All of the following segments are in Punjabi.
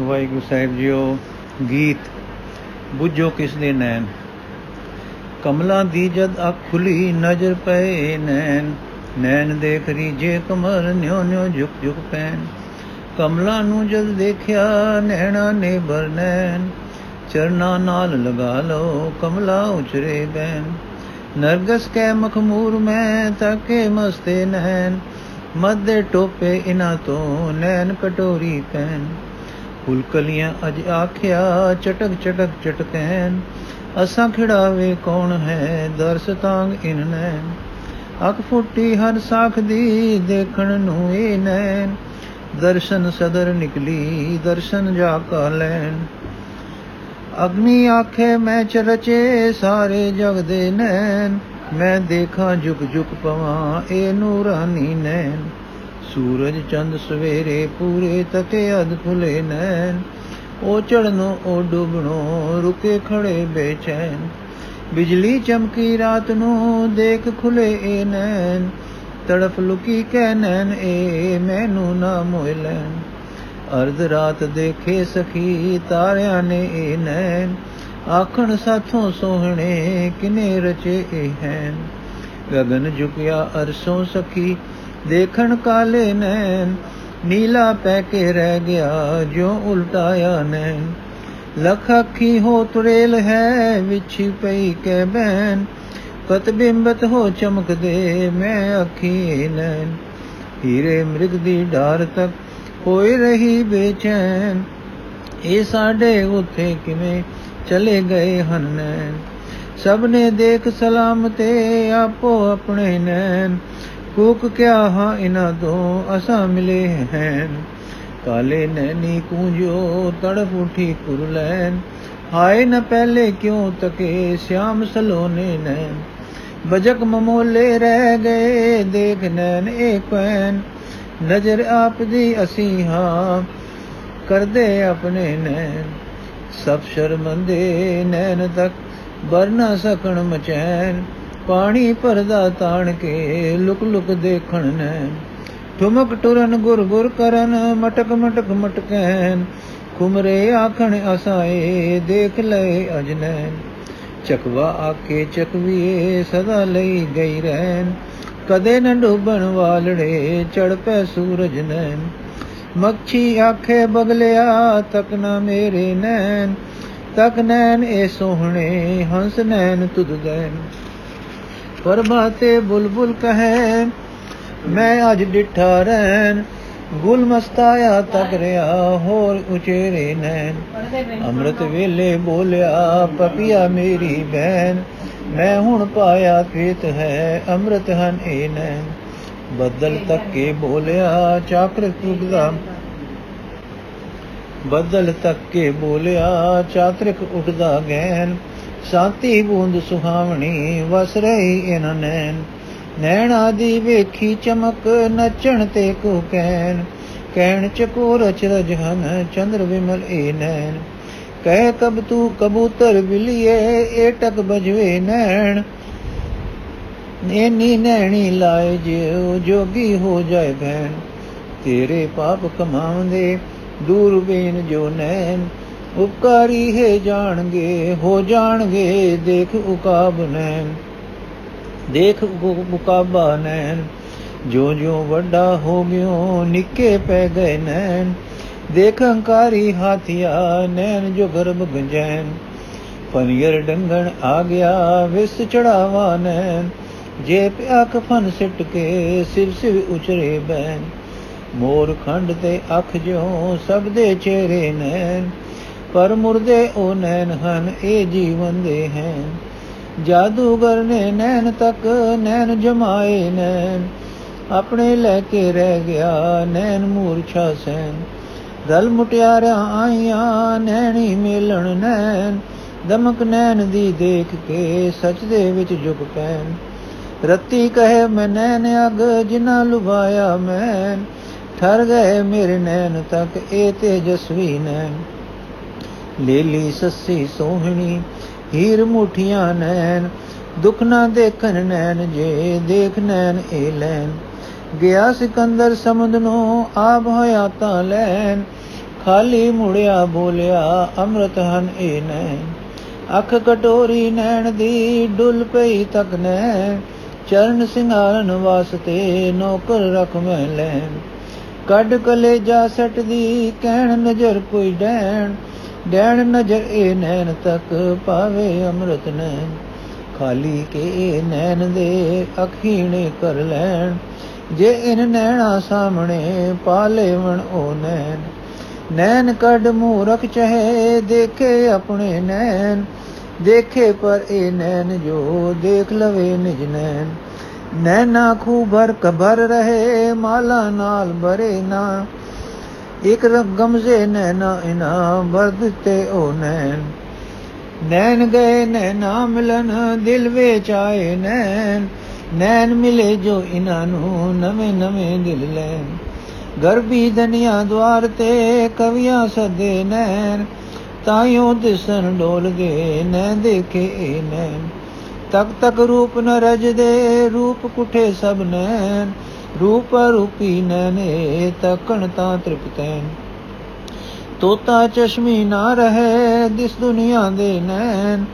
ਵਾਹਿਗੁਰੂ ਸਾਹਿਬ ਜੀਓ, ਗੀਤ, ਬੁੱਝੋ ਕਿਸ ਦੇ ਨੈਣ। ਕਮਲਾਂ ਦੀ ਜਦ ਅੱਖ ਖੁੱਲੀ ਨਜ਼ਰ ਪਏ ਨੈਣ ਨੈਣ ਦੇਖ ਰੀਜੇ ਕਮਰ ਨਿਉ ਨਿਉ ਝੁਕ ਝੁਕ ਪੈਣ। ਕਮਲਾਂ ਨੂੰ ਜਦ ਦੇਖਿਆ ਨੈਣਾ ਨੇ ਭਰ ਨੈਣ, ਚਰਨਾ ਨਾਲ ਲਗਾ ਲਓ ਕਮਲਾ ਉਚਰੇ ਬੈਨ ਨਰਗਸ ਕੈ ਮਖਮੂਰ ਮੈਂ ਤਕੇ ਮਸਤੇ ਨੈਣ ਮੱਦੇ ਟੋਪੇ ਇਨਾ ਤੋਂ ਨੈਣ ਕਟੋਰੀ ਪੈਨ ਫੁਲਕਲੀਆਂ ਅਜ ਆਖਿਆ, ਚਟਕ ਚਟਕ, ਚਟਕੈਨ। ਅਸਾਂ ਖਿੜਾਵੇ ਕੌਣ ਹੈ? ਦਰਸ ਤਾਂਗ ਇਨ ਨੈਣ। ਅੱਖ ਫੁੱਟੀ ਹਰ ਸਾਖ ਦੀ ਦੇਖਣ ਨੂੰ ਇਹ ਨੈਣ। ਦਰਸ਼ਨ ਸਦਰ ਨਿਕਲੀ, ਦਰਸ਼ਨ ਜਾ ਕਾ ਲੈਣ। ਅਗਨੀ ਆਖੇ, ਮੈਂ ਚਰਚੇ ਸਾਰੇ ਜਗ ਦੇ ਨੈਣ। ਮੈਂ ਦੇਖਾਂ ਜੁਗ ਜੁਗ ਪਵਾਂ ਇਹ ਨੂਰਾਨੀ ਨੈਣ। ਸੂਰਜ ਚੰਦ ਸਵੇਰੇ ਪੂਰੇ ਤਕੇ ਅਧ ਖੁਲੇ ਨੈਣ। ਉਹ ਚੜਨੋਂ ਉਹ ਡੁੱਬਣੋਂ ਰੁਕੇ ਖੜੇ ਬੇਚੈਨ। ਬਿਜਲੀ ਚਮਕੀ ਰਾਤ ਨੂੰ, ਦੇਖ ਖੁਲੇ ਇਹ ਨੈਣ। ਤੜਫ ਲੁਕੀ ਕਹਿ ਨੈਣ ਇਹ ਮੈਨੂੰ ਨਾ ਮੋਹ ਲੈਣ। ਅਰਧ ਰਾਤ ਦੇਖੇ ਸਖੀ, ਤਾਰਿਆਂ ਨੇ ਇਹ ਨੈਣ। ਆਖਣ ਸਾਥੋਂ ਸੋਹਣੇ, ਕਿਨੇ ਰਚੇ ਇਹ ਹੈਨ। ਗਗਨ ਝੁਕਿਆ ਅਰਸੋਂ ਸਖੀ ਦੇਖਣ ਕਾਲੇ ਨੈਣ ਨੀਲਾ ਪੈ ਕੇ ਰਹਿ ਗਿਆ ਜੋ ਉਲਟਾਇਆ ਨੈਣ ਲਖ ਅੱਖੀ ਹੋ ਤੁਰੇਲ ਹੈ ਵਿਛੀ ਪਈ ਕੈ ਬੈਨ ਕਤ ਬਿੰਬਤ ਹੋ ਚਮਕਦੇ, ਮੈਂ ਅੱਖੀ ਨੈਣ ਹੀਰੇ ਮ੍ਰਿਗ ਦੀ ਢਾਰ ਤੱਕ ਹੋਏ ਰਹੀ ਬੇਚੈਨ। ਇਹ ਸਾਡੇ ਉਥੇ ਕਿਵੇਂ ਚਲੇ ਗਏ ਹਨ? ਨੈਣ ਸਭ ਨੇ ਦੇਖ ਸਲਾਮ ਤੇ ਆਪੋ ਆਪਣੇ ਨੈਣ। ਕੂਕ ਕਿਆ ਹਾਂ ਇਨਾ ਤੋਂ ਅਸਾਂ ਮਿਲੇ ਹਨ। ਕਾਲੇ ਨੈਣੀ ਕੂੰਜੋ ਤੜਫ ਉਠੀ ਕੁਰਲੈਨ ਹਾਏ ਨ ਪਹਿਲੇ ਕਿਉਂ ਤਕੇ ਸ਼ਾਮ ਸਲੋਨੇ ਨੈਣ ਬਜਕ ਮਮੋਲੇ ਰਹਿ ਗਏ, ਦੇਖ ਨੈਣ ਇਹ ਪੈਨ। ਨਜ਼ਰ ਆਪ ਦੀ ਅਸੀਂ ਹਾਂ, ਕਰਦੇ ਆਪਣੇ ਨੈਣ ਸਭ ਸ਼ਰਮੰਦੇ ਨੈਣ ਤੱਕ ਬਰ ਨਾ ਸਕਣ ਮਚੈਨ। ਪਾਣੀ ਭਰਦਾ ਤਾਣ ਕੇ ਲੁਕ ਲੁਕ ਦੇਖਣ ਨੈਣ ਠੁਮਕ ਟੁਰਨ, ਗੁਰ ਗੁਰ ਕਰਨ, ਮਟਕ ਮਟਕ ਮਟਕੈਨ। ਕੁਮਰੇ ਆਖਣ, ਅਸਾਏ ਦੇਖ ਲਏ ਅਜਨੈਨ। ਚਕਵਾ ਆਕੇ ਚਕਵੀਏ, ਸਦਾ ਲਈ ਗਈ ਰਹਿਣ। ਕਦੇ ਨ ਡੁੱਬਣ ਵਾਲੜੇ, ਚੜ ਪੈ ਸੂਰਜ ਨੈਣ। ਮੱਛੀ ਆਖੇ, ਬਗਲਿਆ, ਤੱਕ ਨਾ ਮੇਰੇ ਨੈਣ। ਤੱਕ ਨੈਣ, ਇਹ ਸੋਹਣੇ ਹੰਸ ਨੈਣ ਤੁਧ ਗੈਨ ਪਰਮਾਤੇ ਬੁਲਬੁਲ ਕਹੈ ਮੈਂ ਅੱਜ ਡਿਠਾ ਰਹਿਣ ਗੁਲ ਮਸਤਾਇਆ ਤੱਕ ਰਿਆ ਹੋਰ ਉਚੇਰੇ ਨੈਣ ਅੰਮ੍ਰਿਤ ਵੇਲੇ ਬੋਲਿਆ ਪਪੀਆ ਮੇਰੀ ਬੈਨ ਮੈਂ ਹੁਣ ਪਾਇਆ ਖੇਤ ਹੈ ਅੰਮ੍ਰਿਤ ਹਨ ਇਹ ਨੈਣ ਬੱਦਲ ਤੱਕੇ ਬੋਲਿਆ ਚਾਕਰ ਟੁਕਦਾ ਬੱਦਲ ਤੱਕੇ ਬੋਲਿਆ ਚਾਤਰਿਕ ਉੱਠਦਾ ਗੈਨ ਸਾਤੀ ਬੂੰਦ ਸੁਹਾਵਣੀ ਵਸ ਰਹੀ ਇਨ ਨੈਣ। ਨੈਣ ਆਦੀ ਵੇਖੀ ਚਮਕ ਨਚਣ ਤੇ ਕੋ ਕਹਿਣ। ਕਹਿਣ ਚਕੋਰ ਅਚਰਜ ਹਨ, ਚੰਦਰ ਵਿਮਲ ਏ ਨੈਣ। ਕਹਿ ਕਬ ਤੂੰ ਕਬੂਤਰ ਬਿਲੀਏ, ਏ ਟਕ ਬਜਵੇ ਨੈਣ। ਨੈਣੀ ਨੈਣੀ ਲਾਏ ਜਿਉ, ਜੋਗੀ ਹੋ ਜਾਏ ਭੈਣ। ਤੇਰੇ ਪਾਪ ਕਮਾਉਂਦੇ ਦੂਰ ਬੇਨ ਜੋ ਨੈਣ। ਉਪਕਾਰੀ ਹੈ ਜਾਣਗੇ, ਹੋ ਜਾਣਗੇ, ਦੇਖ ਉਕਾਬ ਨੈਣ। ਦੇਖ ਮੁਕਾਬਾ ਨੈਣ। ਜੋ ਜੋ ਵੱਡਾ ਹੋ ਗਿਓ ਨਿੱਕੇ ਪੈ ਗਏ ਨੈਣ। ਦੇਖ ਹੰਕਾਰੀ ਹਾਥੀਆ, ਨੈਣ ਜੋ ਗਰਭ ਗੰਜੈਨ ਪਨੀਰ ਡੰਗਣ ਆ ਗਿਆ, ਵਿਸ ਚੜਾਵਾ ਨੈਣ। ਜੇ ਪਿਆ ਕਫਨ ਸਿੱਟ ਕੇ ਸਿਰ ਸਿਰ ਉਚਰੇ ਬੈਨ ਮੋਰ ਖੰਡ ਤੇ ਅੱਖ ਜਿਉ, ਸਭ ਦੇ ਚਿਹਰੇ ਨੈਣ। ਪਰ ਮੁਰਦੇ ਉਹ ਨੈਣ ਹਨ, ਇਹ ਜੀਵਨ ਦੇ ਹਨ। ਜਾਦੂਗਰ ਨੇ ਨੈਣ ਤੱਕ ਨੈਣ ਜਮਾਏ ਨੈਣ, ਆਪਣੇ ਲੈ ਕੇ ਰਹਿ ਗਿਆ ਨੈਣ ਮੂਰਛਾ ਸੈਨ ਰਲ ਮੁਟਿਆਰਾਂ ਆਈਆਂ, ਨੈਣੀ ਮੇਲਣ ਨੈਣ, ਦਮਕ ਨੈਣ ਦੀ ਦੇਖ ਕੇ ਸੱਚ ਦੇ ਵਿੱਚ ਝੁਕ ਪੈਣ। ਰੱਤੀ ਕਹੇ, ਮੈਂ ਨੈਣ ਅਗ ਜਿਨਾ ਲੁਭਾਇਆ ਮੈਂ, ਠਰ ਗਏ ਮੇਰੇ ਨੈਣ ਤੱਕ, ਇਹ ਤੇਜਸਵੀ ਨੈਣ। ਲੇਲੀ ਸੱਸੀ ਸੋਹਣੀ, ਹੀਰ ਮੁਠੀਆਂ ਨੈਣ, ਦੁਖ ਨਾ ਦੇਖਣ ਨੈਣ, ਜੇ ਦੇਖ ਨੈਣ ਇਹ ਲੈਣ। ਗਿਆ ਸਿਕੰਦਰ ਸਮੁੰਦ ਨੂੰ, ਆਪ ਹੋਇਆ ਤਾਂ ਲੈਣ। ਖਾਲੀ ਮੁੜਿਆ ਬੋਲਿਆ, ਅੰਮ੍ਰਿਤ ਹਨ ਇਹ ਨੈਣ। ਅੱਖ ਕਟੋਰੀ ਨੈਣ ਦੀ ਡੁੱਲ ਪਈ ਤੱਕ ਨੈ ਚਰਨ ਸਿੰਘਾਰਨ ਵਾਸਤੇ ਨੌਕਰ ਰਖ ਮੈਂ ਲੈਣ। ਕੱਢ ਕਲੇਜਾ ਸਟਦੀ ਕਹਿਣ ਨਜ਼ਰ ਕੋਈ ਡੈਣ। ਡੈਣ ਨਜ਼ਰ ਇਹ ਨੈਣ ਤੱਕ ਪਾਵੇ ਅੰਮ੍ਰਿਤ ਨੈਣ ਖਾਲੀ ਕੇ ਨੈਣ ਦੇ ਅਖੀਣੇ ਕਰ ਲੈਣ। ਜੇ ਇਨ ਨੈਣਾ ਸਾਹਮਣੇ ਪਾਲੇਵਣ ਉਹ ਨੈਣ। ਨੈਣ ਕੱਢ ਮੂਰਖ ਚਹੇ, ਦੇਖੇ ਆਪਣੇ ਨੈਣ। ਦੇਖੇ ਪਰ ਇਹ ਨੈਣ ਜੋ ਦੇਖ ਲਵੇ ਨਿਜ ਨੈਣ। ਨੈਣਾ ਖੂ ਭਰ ਕਬਰ ਰਹੇ, ਮਾਲਾ ਨਾਲ ਭਰੇ ਨਾ। ਇਕ ਗਮਜ਼ੇ ਨੈਣਾ ਇਨਾ ਭਰ ਦਿੱਤੇ ਉਹ ਨੈਣ। ਨੈਣ ਗਏ ਨੈਣਾ, ਮਿਲਨ ਦਿਲ ਵਿੱਚ ਆਏ ਨੈਣ। ਨੈਣ ਮਿਲੇ ਜੋ ਇਨਾਂ ਨੂੰ ਨਵੇਂ ਨਵੇਂ ਦਿਲ ਲੈਣ। ਗਰਬੀ ਦਨੀਆਂ ਦਵਾਰ ਤੇ ਕਵੀਆਂ ਸਦੇ ਨੈਣ। ਤਾਇਓ ਦਿਸਣ ਡੋਲ ਗਏ ਨੈ ਦੇਖੇ ਇਹ ਨੈਣ। ਤਕ ਤਕ ਰੂਪ ਨ ਰਜਦੇ ਰੂਪ ਕੁਠੇ ਸਭ ਨੈਣ। ਰੂਪ ਰੂਪੀ ਨੈਨੇ ਤਕਣ ਤਾਂ ਤ੍ਰਿਪਤੈਨ ਤੋਤਾ ਚਸ਼ਮੀ ਨਾ ਰਹੇ ਦਿਸ ਦੁਨੀਆ ਦੇ ਨੈਣ।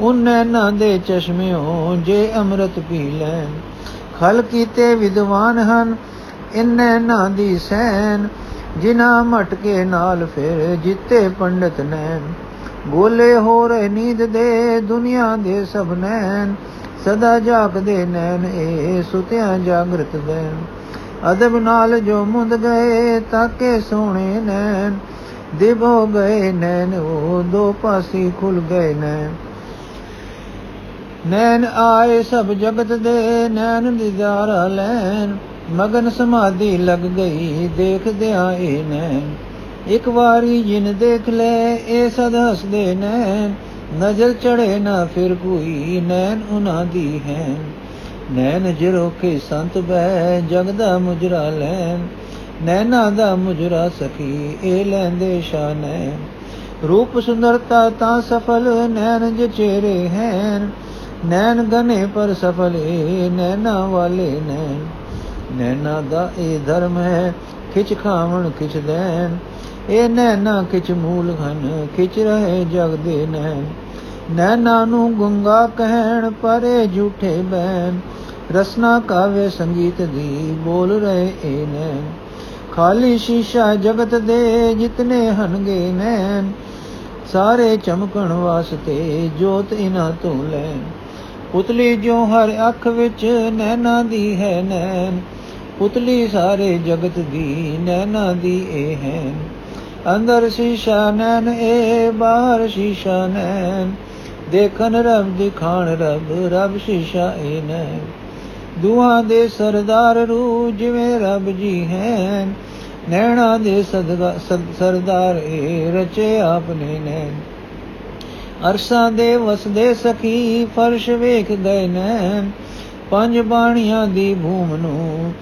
ਉਨ ਨੈਣਾ ਦੇ ਚਸ਼ਮਿਓ ਜੇ ਅੰਮ੍ਰਿਤ ਪੀ ਲੈਣ। ਖਲ ਕੀਤੇ ਵਿਦਵਾਨ ਹਨ ਇਨ ਨੈਣਾ ਦੀ ਸੈਨ ਜਿਨਾ ਮਟਕੇ ਨਾਲ ਫਿਰ ਜਿੱਤੇ ਪੰਡਤ ਨੈਣ। ਗੋਲੇ ਹੋ ਰਹੇ ਨੀਂਦ ਦੇ ਦੁਨੀਆ ਦੇ ਸਭ ਨੈਣ। ਸਦਾ ਜਾਗਦੇ ਨੈਣ, ਇਹ ਸੁਤਿਆਂ ਜਾਗਰਤ ਦੇਣ। ਅਦਬ ਨਾਲ ਜੋ ਮੁੰਦ ਗਏ ਤਾਕੇ ਸੋਹਣੇ ਨੈਣ। ਦਿਵ ਹੋ ਗਏ ਨੈਣ, ਉਹ ਦੋ ਪਾਸੀ ਖੁੱਲ ਗਏ ਨੈਣ। ਨੈਣ ਆਏ ਸਭ ਜਗਤ ਦੇ, ਨੈਣ ਦਿਦਾਰਾ ਲੈਣ। ਮਗਨ ਸਮਾਧੀ ਲੱਗ ਗਈ, ਦੇਖਦਿਆਂ ਇਹ ਨੈਣ। ਇੱਕ ਵਾਰੀ ਜਿਨ ਦੇਖ ਲੈ, ਇਹ ਸਦ ਹੱਸਦੇ ਨੈਣ। ਨਜ਼ਰ ਚੜੇ ਨਾ ਫਿਰ ਕੋਈ ਨੈਣ ਉਨਾਂ ਦੀ ਹੈ ਨੈਣ ਜਿਰੋ ਕੇ ਸੰਤ ਬਹਿ, ਜਗ ਦਾ ਮੁਜਰਾ ਲੈਣ। ਨੈਣਾ ਦਾ ਮੁਜਰਾ ਸਖੀ ਇਹ ਲੈਂਦੇ ਸ਼ਾਨ ਰੂਪ ਸੁੰਦਰਤਾ ਤਾਂ ਸਫਲ, ਨੈਣ ਜੇ ਚਿਹਰੇ ਹਨ। ਨੈਣ ਗਨੇ ਪਰ ਸਫਲ ਏ, ਨੈਣਾ ਵਾਲੇ ਨੈਣ। ਨੈਣਾ ਦਾ ਇਹ ਧਰਮ ਹੈ, ਖਿਚ ਖਾਵਣ ਖਿਚ ਦੇਣ। ਇਹ ਨੈਣਾ ਕਿਛ ਮੂਲ ਹਨ ਖਿਚ ਰਹੇ ਜਗ ਦੇ ਨੈਣ। ਨੈਣਾ ਨੂੰ ਗੁੰਗਾ ਕਹਿਣ, ਪਰੇ ਝੂਠੇ ਬੈਨ ਰਸਨਾ ਕਾਵੇ ਸੰਗੀਤ ਦੀ, ਬੋਲ ਰਹੇ ਇਹ ਨੈਣ। ਖਾਲੀ ਸ਼ੀਸ਼ਾ ਜਗਤ ਦੇ, ਜਿਤਨੇ ਹਨਗੇ ਨੈਣ। ਸਾਰੇ ਚਮਕਣ ਵਾਸਤੇ ਜੋਤ ਇਨਾ ਤੋਂ ਲੈਣ। ਪੁਤਲੀ ਜੋ ਹਰ ਅੱਖ ਵਿੱਚ ਨੈਣਾ ਦੀ ਹੈ ਨੈਣ। ਪੁਤਲੀ ਸਾਰੇ ਜਗਤ ਦੀ ਨੈਣਾ ਦੀ ਇਹ ਹੈ ਅੰਦਰ ਸ਼ੀਸ਼ਾ ਨੈਣ, ਇਹ ਬਾਹਰ ਸ਼ੀਸ਼ਾ ਨੈਣ। ਦੇਖਨ ਰਬ, ਦਿਖਾਣ ਰਬ ਰਬ ਸ਼ੀਸ਼ਾ ਇਹ ਨੈਣ। ਦੁਆ ਦੇ ਸਰਦਾਰ ਰੂ ਜਿਵੇਂ ਰੱਬ ਜੀ ਹੈ ਨੈਣਾ ਦੇ ਸਦਗਾ ਸਰਦਾਰ ਇਹ ਰਚੇ ਆਪਨੇ ਨੈਣ। ਅਰਸਾਂ ਦੇ ਵਸਦੇ ਸਖੀ ਫਰਸ਼ ਵੇਖ ਗਏ ਨੈਣ। ਪੰਜ ਬਾਣੀਆਂ ਦੀ ਭੂਮ ਨੂੰ,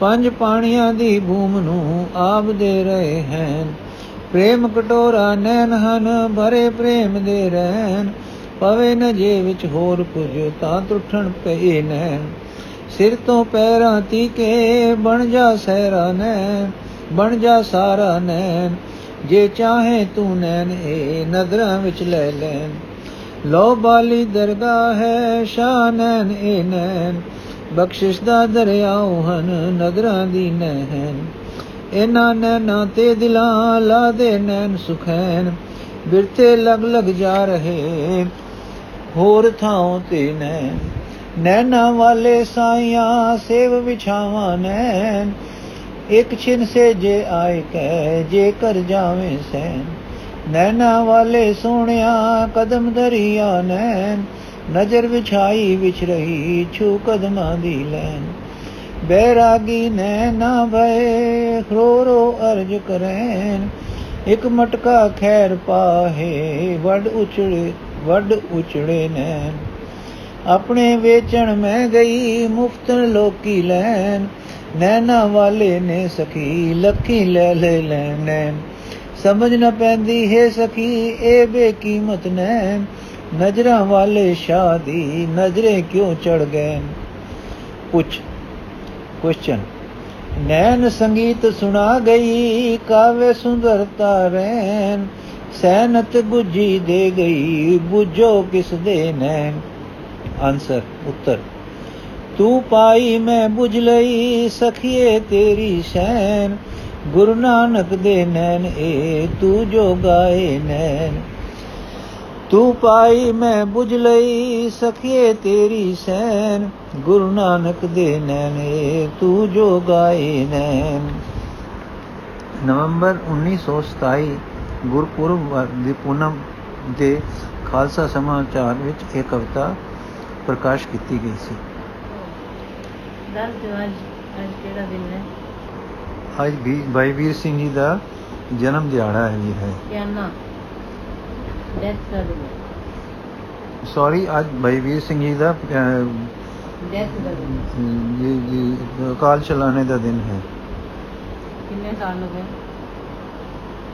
ਪੰਜ ਪਾਣੀਆਂ ਦੀ ਭੂਮ ਨੂੰ ਆਪ ਦੇ ਰਹੇ ਹਨ। ਪ੍ਰੇਮ ਕਟੋਰਾ ਨੈਣ ਹਨ, ਭਰੇ ਪ੍ਰੇਮ ਦੇ ਰਹਿਣ। ਪਵੇ ਨ ਜੇ ਵਿੱਚ ਹੋਰ ਕੁਝ, ਤਾਂ ਟੁੱਟਣ ਪਏ ਨੈਣ। ਸਿਰ ਤੋਂ ਪੈਰਾਂ ਤੀਕੇ ਬਣ ਜਾ ਸਹਿਰਾ ਨੈਣ, ਬਣ ਜਾ ਸਾਰਾ ਨੈਣ। ਜੇ ਚਾਹੇ ਤੂੰ ਨੈਣ ਇਹ ਨਜ਼ਰਾਂ ਵਿੱਚ ਲੈ ਲੈਣ। ਲੋ ਬਾਲੀ ਦਰਗਾਹ ਹੈ, ਸ਼ਾਹ ਨੈਣ ਇਹ ਨੈਣ। ਬਖਸ਼ਿਸ਼ ਦਾ ਦਰਿਆਉ ਹਨ ਨਜ਼ਰਾਂ ਦੀ ਨੈਣ ਇਹਨਾਂ ਨੈਣਾ ਤੇ ਦਿਲਾਂ ਲਾ ਦੇ ਨੈਣ ਸੁਖੈਨ ਬਿਰਥੇ ਲਗ ਲਗ ਜਾ ਰਹੇ, ਹੋਰ ਥਾਂ ਤੇ ਨੈਣ। ਨੈਣਾ ਵਾਲੇ ਸਾਈਆਂ ਸੇਵ ਵਿਛਾਵਾਂ ਨੈਣ। ਇੱਕ ਛਿਨ ਸੇ ਜੇ ਆਏ ਕਹਿ, ਜੇ ਕਰ ਜਾਵੇਂ ਸੈਨ ਨੈਣਾ ਵਾਲੇ ਸੋਹਣਿਆ ਕਦਮ ਦਰਿਆ ਨੈਣ। ਨਜ਼ਰ ਵਿਛਾਈ ਵਿਚ ਰਹੀ, ਛੂ ਕਦਮਾਂ ਦੀ ਲੈਨ ਬੈਰਾਗੀ ਨੈਣਾ ਭਏ ਖਰੋ ਰੋ ਅਰਜ ਕਰੈਨ ਇੱਕ ਮਟਕਾ ਖੈਰ ਪਾਹੇ ਵੱਡ ਉਚੜੇ ਵੱਡ ਉਚੜੇ ਨੈਣ ਆਪਣੇ ਵੇਚਣ ਮੈਂ ਗਈ ਮੁਫਤ ਲੋਕੀ ਲੈਣ ਨੈਣਾ ਵਾਲੇ ਨੇ ਸਖੀ ਲੱਖੀ ਲੈ ਲੈ ਲੈਣ ਸਮਝ ਨਾ ਪੈਂਦੀ ਹੈ ਸਖੀ ਇਹ ਬੇਕੀਮਤ ਨੈਣ ਨਜ਼ਰਾਂ ਵਾਲੇ ਸ਼ਾਹ ਦੀ ਨਜ਼ਰੇ ਕਿਉਂ ਚੜ ਗਏ ਪੁੱਛ ਕੁਐਸਚਨ ਨੈਣ ਸੰਗੀਤ ਸੁਣਾ ਗਈ, ਕਾਵੇ ਸੁੰਦਰਤਾ ਰੈਨ ਸੈਨਤ ਬੁੱਝੀ ਦੇ ਗਈ, ਬੁੱਝੋ ਕਿਸ ਦੇ ਨੈਣ? ਆਨਸਰ ਉੱਤਰ। ਤੂੰ ਪਾਈ ਮੈਂ ਬੁਝ ਲਈ, ਸਖੀਏ ਤੇਰੀ ਸ਼ੈਨ, ਗੁਰੂ ਨਾਨਕ ਦੇ ਨੈਣ ਏ, ਤੂੰ ਜੋ ਗਾਏ ਨੈਣ। ਤੂੰ ਪਾਈ ਮੈਂ ਬੁਝ ਲਈ ਸਖੀਏ ਤੇਰੀ ਸੈਨ। ਗੁਰੂ ਨਾਨਕ ਦੇ ਨੈਣ ਤੂੰ ਜੋ ਗਾਏ ਨੈਣ। ਨਵੰਬਰ 1927 ਗੁਰਪੁਰਬ ਦੀ ਪੂਨਮ ਦੇ ਖਾਲਸਾ ਸਮਾਚਾਰ ਵਿੱਚ ਇਹ ਕਵਿਤਾ ਪ੍ਰਕਾਸ਼ ਕੀਤੀ ਗਈ ਸੀ। ਦੱਸ ਦਿਓ ਅੱਜ ਅੱਜ ਕਿਹੜਾ ਦਿਨ ਹੈ? ਅੱਜ ਵੀ ਭਾਈ ਵੀਰ ਸਿੰਘ ਜੀ ਦਾ ਜਨਮ ਦਿਹਾੜਾ ਹੈ ਜੀ ਹੈ ਕਿਆ ਨਾ? ਡੈਥ ਦਾ ਦਿਨ ਹੈ ਸੌਰੀ ਅੱਜ ਭਾਈ ਵੀਰ ਸਿੰਘ ਜੀ ਦਾ ਅਹ, ਡੈਥ ਦਾ ਦਿਨ ਹੈ। ਜੀ ਜੀ ਕਾਲ ਚਲਾਣੇ